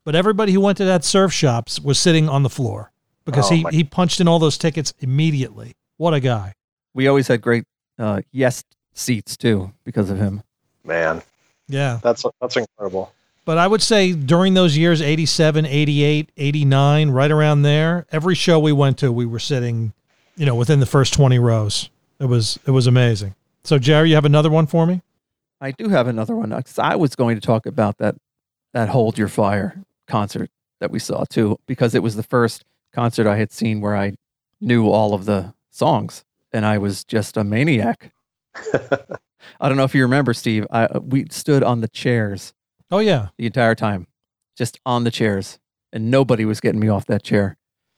[SPEAKER 1] but everybody who went to that surf shops was sitting on the floor because
[SPEAKER 3] Oh
[SPEAKER 1] he,
[SPEAKER 3] my-
[SPEAKER 1] he punched in all those tickets immediately. What a guy.
[SPEAKER 2] We always had great uh, yes seats too because of him.
[SPEAKER 3] Man,
[SPEAKER 1] Yeah.
[SPEAKER 3] that's that's incredible.
[SPEAKER 1] But I would say during those years, 87, 88, 89, right around there, every show we went to, we were sitting, you know, within the first 20 rows. It was, it was amazing. So Jerry, you have another one for me?
[SPEAKER 2] I do have another one. I was going to talk about that that Hold Your Fire concert that we saw too, because it was the first concert I had seen where I knew all of the songs, and I was just a maniac. I don't know if you remember, Steve. I, we stood on the chairs
[SPEAKER 1] Oh yeah.
[SPEAKER 2] the entire time, just on the chairs, and nobody was getting me off that chair.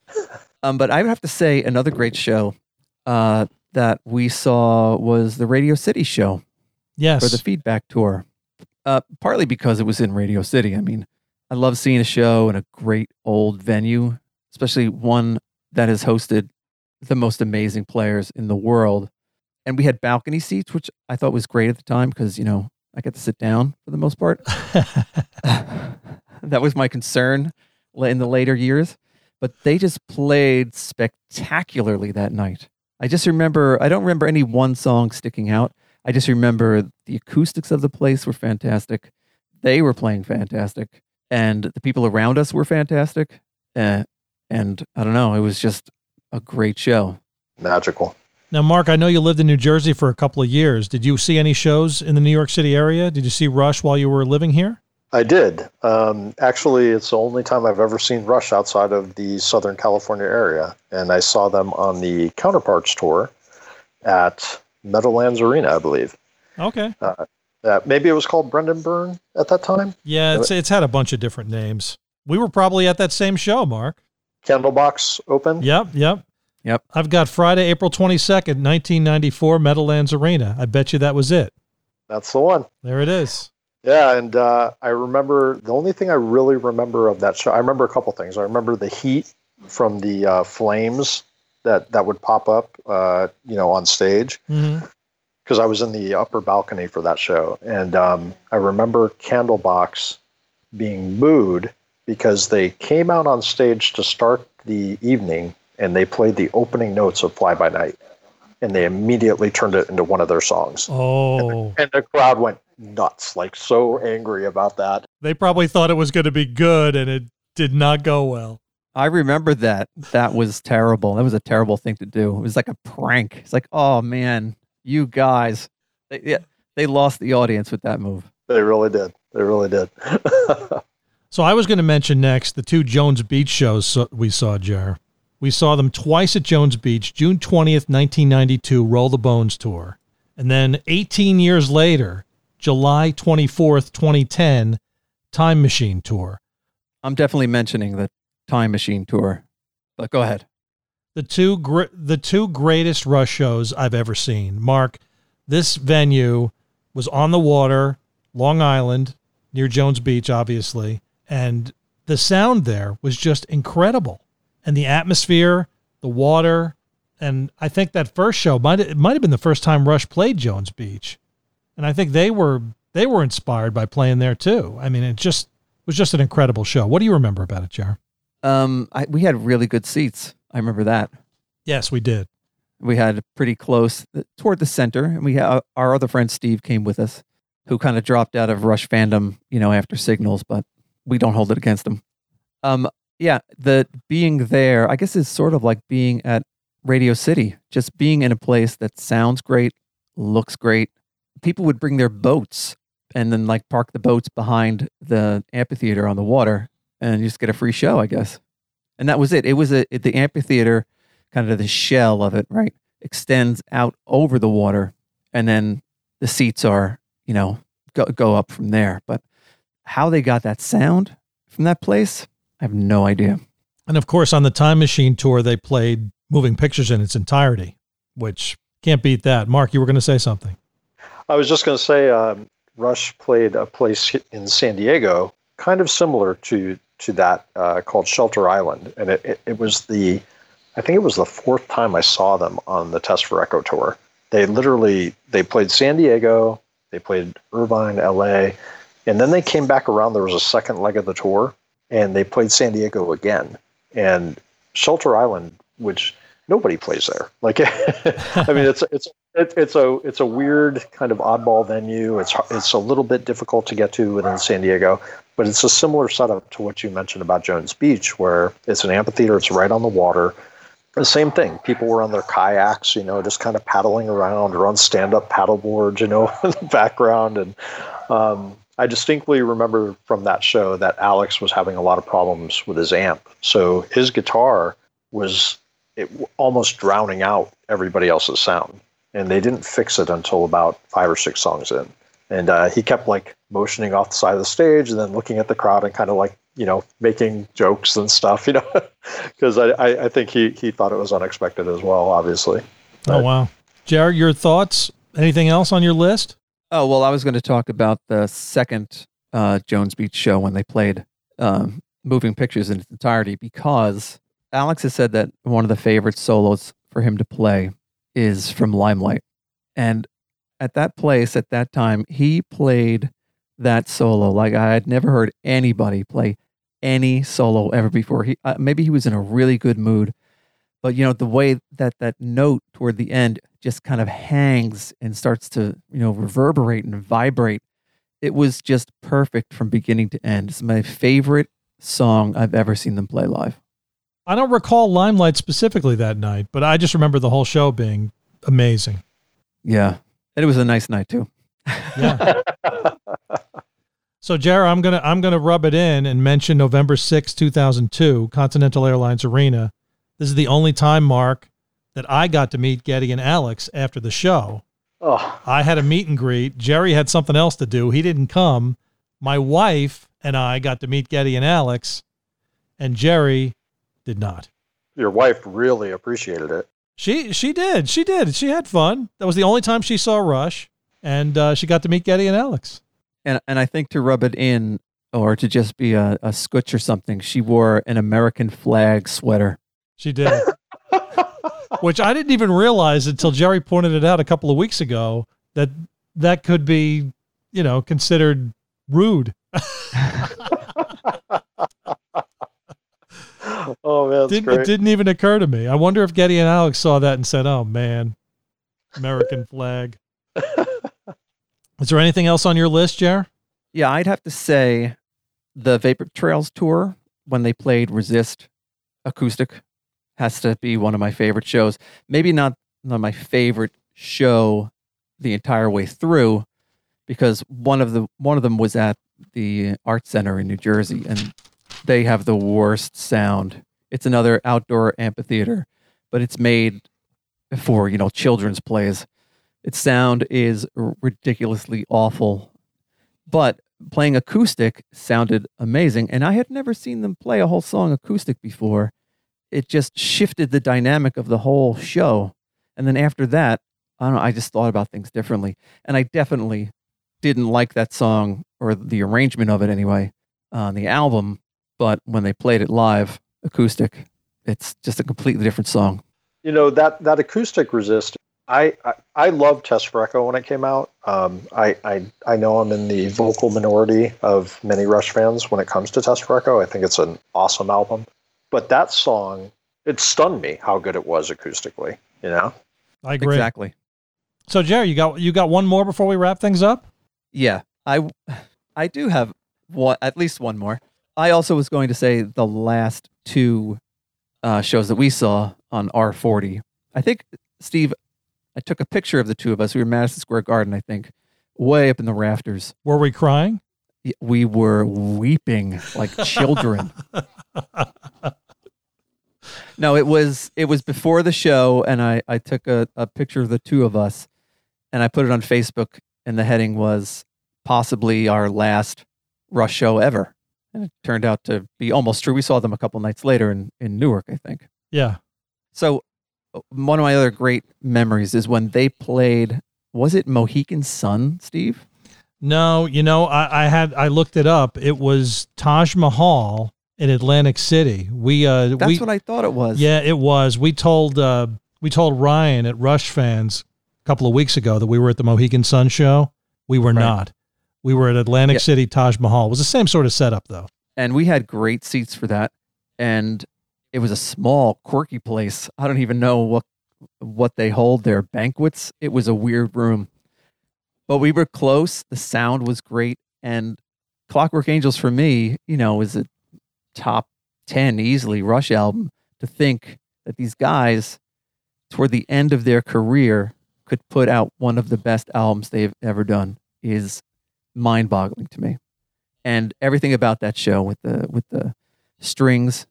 [SPEAKER 2] Um, but I would have to say another great show uh, that we saw was the Radio City show
[SPEAKER 1] Yes.
[SPEAKER 2] for the feedback tour. Uh, partly because it was in Radio City. I mean, I love seeing a show in a great old venue, especially one that has hosted the most amazing players in the world. And we had balcony seats, which I thought was great at the time because, you know, I get to sit down for the most part. that was my concern in the later years. But they just played spectacularly that night. I just remember, I don't remember any one song sticking out. I just remember the acoustics of the place were fantastic. They were playing fantastic. And the people around us were fantastic. Uh, and I don't know, it was just a great show.
[SPEAKER 3] Magical.
[SPEAKER 1] Now, Mark, I know you lived in New Jersey for a couple of years. Did you see any shows in the New York City area? Did you see Rush while you were living here?
[SPEAKER 3] I did. Um, actually, it's the only time I've ever seen Rush outside of the Southern California area, and I saw them on the Counterparts tour at Meadowlands Arena, I believe.
[SPEAKER 1] Okay.
[SPEAKER 3] Uh, maybe it was called Brendan Byrne at that time.
[SPEAKER 1] Yeah, it's it's had a bunch of different names. We were probably at that same show, Mark.
[SPEAKER 3] Candlebox Open.
[SPEAKER 1] Yep, yep.
[SPEAKER 2] Yep.
[SPEAKER 1] I've got Friday, April 22nd, 1994, Meadowlands Arena. I bet you that was it.
[SPEAKER 3] That's the one.
[SPEAKER 1] There it is.
[SPEAKER 3] Yeah, and uh, I remember the only thing I really remember of that show. I remember a couple things. I remember the heat from the uh, flames that that would pop up, uh, you know, on stage
[SPEAKER 1] hmm
[SPEAKER 3] because I was in the upper balcony for that show, and um, I remember Candlebox being booed because they came out on stage to start the evening and they played the opening notes of Fly By Night, and they immediately turned it into one of their songs,
[SPEAKER 1] Oh,
[SPEAKER 3] and the crowd went nuts, like so angry about that.
[SPEAKER 1] they probably thought it was going to be good and it did not go well.
[SPEAKER 2] I remember that. That was terrible. That was a terrible thing to do. It was like a prank. It's like, oh man, you guys. They, yeah, They lost the audience with that move.
[SPEAKER 3] They really did. They really did.
[SPEAKER 1] so I was going to mention next the two Jones Beach shows we saw, Jar. We saw them twice at Jones Beach, June 20th, 1992, Roll the Bones tour. And then 18 years later, July 24th, 2010, Time Machine tour.
[SPEAKER 2] I'm definitely mentioning the Time Machine tour, but go ahead.
[SPEAKER 1] The two gr- the two greatest Rush shows I've ever seen. Mark, this venue was on the water, Long Island, near Jones Beach, obviously, and the sound there was just incredible and the atmosphere, the water, and I think that first show might it might have been the first time Rush played Jones Beach, and I think they were they were inspired by playing there too. I mean, it just was just an incredible show. What do you remember about it, Jar?
[SPEAKER 2] Um, I, we had really good seats. I remember that.
[SPEAKER 1] Yes, we did.
[SPEAKER 2] We had pretty close toward the center, and we had our other friend Steve came with us, who kind of dropped out of Rush fandom, you know, after Signals, but we don't hold it against him. Um, yeah, the being there, I guess, is sort of like being at Radio City, just being in a place that sounds great, looks great. People would bring their boats and then like park the boats behind the amphitheater on the water and just get a free show, I guess. And that was it. It was a it, the amphitheater, kind of the shell of it, right, extends out over the water, and then the seats are, you know, go go up from there. But how they got that sound from that place, I have no idea.
[SPEAKER 1] And of course, on the Time Machine tour, they played Moving Pictures in its entirety, which can't beat that. Mark, you were going to say something.
[SPEAKER 3] I was just going to say um, Rush played a place in San Diego, kind of similar to to that, uh, called Shelter Island, and it, it, it was the, I think it was the fourth time I saw them on the Test for Echo tour. They literally they played San Diego, they played Irvine, L.A., and then they came back around. There was a second leg of the tour, and they played San Diego again. And Shelter Island, which nobody plays there. Like, I mean, it's it's it's a it's a weird kind of oddball venue. It's it's a little bit difficult to get to within San Diego, but it's a similar setup to what you mentioned about Jones Beach, where it's an amphitheater. It's right on the water. The same thing. People were on their kayaks, you know, just kind of paddling around or on stand-up paddle boards, you know, in the background, and um, I distinctly remember from that show that Alex was having a lot of problems with his amp. So his guitar was it, almost drowning out everybody else's sound. And they didn't fix it until about five or six songs in. And uh, he kept like motioning off the side of the stage and then looking at the crowd and kind of like, you know, making jokes and stuff, you know, because I, I, I, think he, he thought it was unexpected as well, obviously.
[SPEAKER 1] Oh, wow. Jared, your thoughts? Anything else on your list?
[SPEAKER 2] Oh well, I was going to talk about the second uh, Jones Beach show when they played um, Moving Pictures in its entirety because Alex has said that one of the favorite solos for him to play is from Limelight, and at that place at that time he played that solo like I had never heard anybody play any solo ever before. He uh, maybe he was in a really good mood, but you know the way that that note toward the end just kind of hangs and starts to, you know, reverberate and vibrate. It was just perfect from beginning to end. It's my favorite song I've ever seen them play live.
[SPEAKER 1] I don't recall Limelight specifically that night, but I just remember the whole show being amazing.
[SPEAKER 2] Yeah. And it was a nice night too.
[SPEAKER 1] Yeah. so Jared, I'm gonna I'm gonna rub it in and mention November 6, 2002, Continental Airlines Arena. This is the only time, Mark, that I got to meet Geddy and Alex after the show.
[SPEAKER 3] Oh.
[SPEAKER 1] I had a meet and greet. Jerry had something else to do. He didn't come. My wife and I got to meet Geddy and Alex, and Jerry did not.
[SPEAKER 3] Your wife really appreciated it.
[SPEAKER 1] She she did. She did. She had fun. That was the only time she saw Rush, and uh, she got to meet Geddy and Alex.
[SPEAKER 2] And and I think to rub it in, or to just be a, a scutch or something, she wore an American flag sweater.
[SPEAKER 1] She did. which I didn't even realize until Jerry pointed it out a couple of weeks ago that that could be, you know, considered rude.
[SPEAKER 3] oh man,
[SPEAKER 1] didn't, it didn't even occur to me. I wonder if Geddy and Alex saw that and said, "Oh man, American flag." Is there anything else on your list, Jer?
[SPEAKER 2] Yeah, I'd have to say the Vapor Trails tour when they played Resist acoustic has to be one of my favorite shows. Maybe not, not my favorite show the entire way through, because one of the one of them was at the art center in New Jersey and they have the worst sound. It's another outdoor amphitheater, but it's made for, you know, children's plays. Its sound is ridiculously awful. But playing acoustic sounded amazing and I had never seen them play a whole song acoustic before. It just shifted the dynamic of the whole show. And then after that, I don't know, I just thought about things differently. And I definitely didn't like that song or the arrangement of it anyway on the album, but when they played it live acoustic, it's just a completely different song.
[SPEAKER 3] You know that that acoustic resist. I I, I loved Test for Echo when it came out. Um, I, I I know I'm in the vocal minority of many Rush fans when it comes to Test for Echo. I think it's an awesome album, but that song it stunned me how good it was acoustically. You know,
[SPEAKER 1] I agree
[SPEAKER 2] exactly.
[SPEAKER 1] So Jerry, you got you got one more before we wrap things up?
[SPEAKER 2] Yeah, I I do have one at least one more. I also was going to say the last two uh, shows that we saw on R40. I think Steve, I took a picture of the two of us. We were Madison Square Garden, I think, way up in the rafters.
[SPEAKER 1] Were we crying?
[SPEAKER 2] We were weeping like children. no, it was it was before the show, and I I took a, a picture of the two of us, and I put it on Facebook, and the heading was possibly our last Rush show ever. And it turned out to be almost true. We saw them a couple nights later in, in Newark, I think.
[SPEAKER 1] Yeah.
[SPEAKER 2] So uh, one of my other great memories is when they played, was it Mohegan Sun, Steve?
[SPEAKER 1] No, you know, I, I had I looked it up. It was Taj Mahal in Atlantic City. We uh
[SPEAKER 2] That's
[SPEAKER 1] we,
[SPEAKER 2] what I thought it was.
[SPEAKER 1] Yeah, it was. We told uh we told Ryan at Rush fans a couple of weeks ago that we were at the Mohegan Sun show. We were
[SPEAKER 2] Right.
[SPEAKER 1] not. We were at Atlantic
[SPEAKER 2] Yeah.
[SPEAKER 1] City Taj Mahal. It was the same sort of setup though.
[SPEAKER 2] and we had great seats for that and it was a small quirky place i don't even know what what they hold their banquets it was a weird room but we were close the sound was great and clockwork angels for me you know is a top 10 easily rush album to think that these guys toward the end of their career could put out one of the best albums they've ever done is mind-boggling to me and everything about that show with the with the strings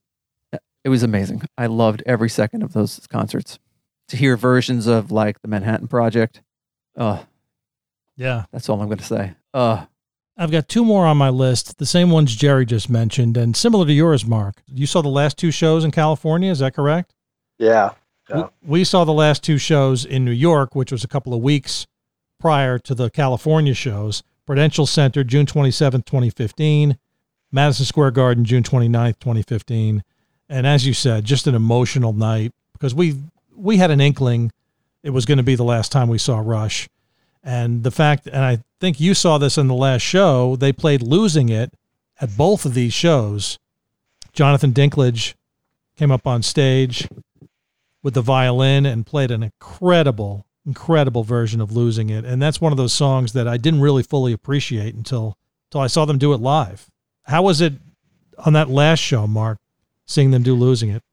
[SPEAKER 2] it was amazing i loved every second of those concerts to hear versions of like the manhattan project uh
[SPEAKER 1] Yeah.
[SPEAKER 2] that's all i'm going to say uh
[SPEAKER 1] I've got two more on my list, the same ones Jerry just mentioned, and similar to yours, Mark. You saw the last two shows in California, is that correct?
[SPEAKER 3] yeah, yeah.
[SPEAKER 1] W- We saw the last two shows in New York, which was a couple of weeks prior to the California shows. Prudential Center, June 27th, 2015. Madison Square Garden, June 29th, 2015. And as you said, just an emotional night because we we had an inkling it was going to be the last time we saw Rush. And the fact, and I think you saw this in the last show, they played Losing It at both of these shows. Jonathan Dinklage came up on stage with the violin and played an incredible, incredible version of Losing It. And that's one of those songs that I didn't really fully appreciate until until I saw them do it live. How was it on that last show, Mark, seeing them do Losing It?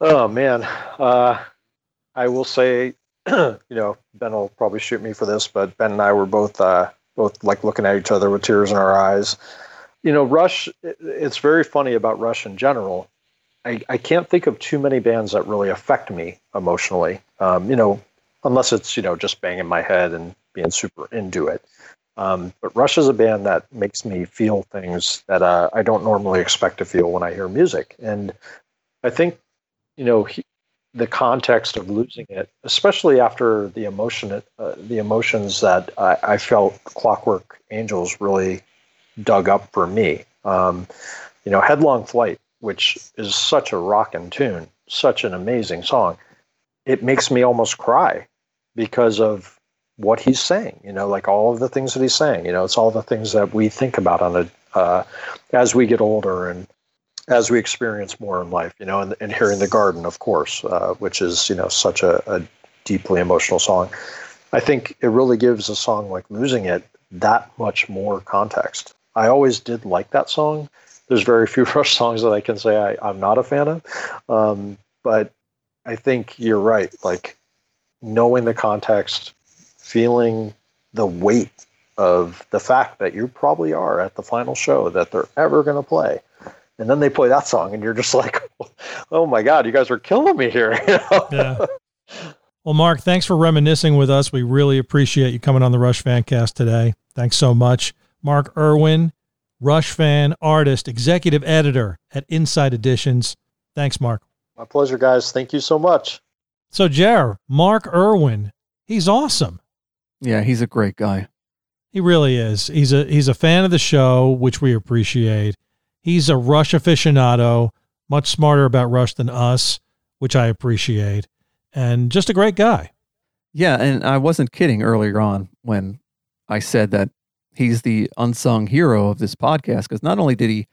[SPEAKER 3] Oh man, uh, I will say, you know, Ben will probably shoot me for this, but Ben and I were both uh, both like looking at each other with tears in our eyes. You know, Rush. It's very funny about Rush in general. I, I can't think of too many bands that really affect me emotionally. Um, you know, unless it's you know just banging my head and being super into it. Um, but Rush is a band that makes me feel things that uh, I don't normally expect to feel when I hear music, and I think you know he, the context of losing it, especially after the emotion, uh, the emotions that I, I felt Clockwork Angels really dug up for me. Um, you know, Headlong Flight, which is such a rockin' tune, such an amazing song. It makes me almost cry because of what he's saying. You know, like all of the things that he's saying. You know, it's all the things that we think about on a uh, as we get older and as we experience more in life, you know, and, and hearing the garden, of course, uh, which is, you know, such a, a deeply emotional song. I think it really gives a song like Losing It that much more context. I always did like that song. There's very few Rush songs that I can say I, I'm not a fan of. Um, but I think you're right. Like knowing the context, feeling the weight of the fact that you probably are at the final show that they're ever going to play. And then they play that song, and you're just like, oh my God, you guys are killing me here. You know?
[SPEAKER 1] Yeah. Well, Mark, thanks for reminiscing with us. We really appreciate you coming on the Rush Fancast today. Thanks so much. Mark Irwin, Rush fan, artist, executive editor at Insight Editions. Thanks, Mark.
[SPEAKER 3] My pleasure, guys. Thank you so much.
[SPEAKER 1] So, Jer, Mark Irwin, he's awesome.
[SPEAKER 2] Yeah, he's a great guy.
[SPEAKER 1] He really is. He's a he's a fan of the show, which we appreciate. He's a Rush aficionado, much smarter about Rush than us, which I appreciate, and just a great guy.
[SPEAKER 2] Yeah, and I wasn't kidding earlier on when I said that he's the unsung hero of this podcast because not only did he,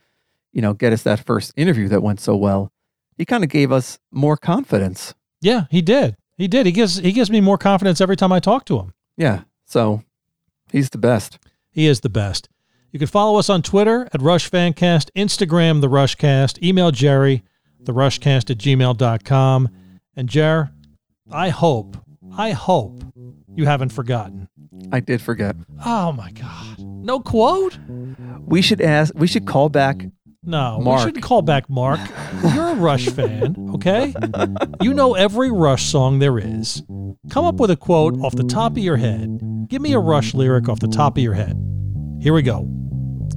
[SPEAKER 2] you know, get us that first interview that went so well, he kind of gave us more confidence.
[SPEAKER 1] Yeah, he did. He did. He gives he gives me more confidence every time I talk to him.
[SPEAKER 2] Yeah, so he's the best.
[SPEAKER 1] He is the best. You can follow us on Twitter at Rush Fancast, Instagram, The Rushcast, email Jerry, TheRushcast at gmail.com. And Jer, I hope, I hope you haven't forgotten.
[SPEAKER 2] I did forget.
[SPEAKER 1] Oh my God. No quote?
[SPEAKER 2] We should ask, we should call back.
[SPEAKER 1] No,
[SPEAKER 2] Mark.
[SPEAKER 1] we shouldn't call back Mark. You're a Rush fan, okay? You know every Rush song there is. Come up with a quote off the top of your head. Give me a Rush lyric off the top of your head. Here we go.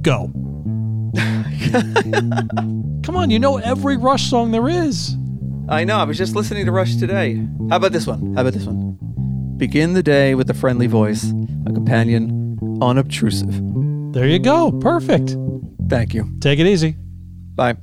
[SPEAKER 1] Go. Come on, you know every Rush song there is.
[SPEAKER 2] I know, I was just listening to Rush today. How about this one? How about this one? Begin the day with a friendly voice, a companion unobtrusive.
[SPEAKER 1] There you go. Perfect.
[SPEAKER 2] Thank you.
[SPEAKER 1] Take it easy.
[SPEAKER 2] Bye.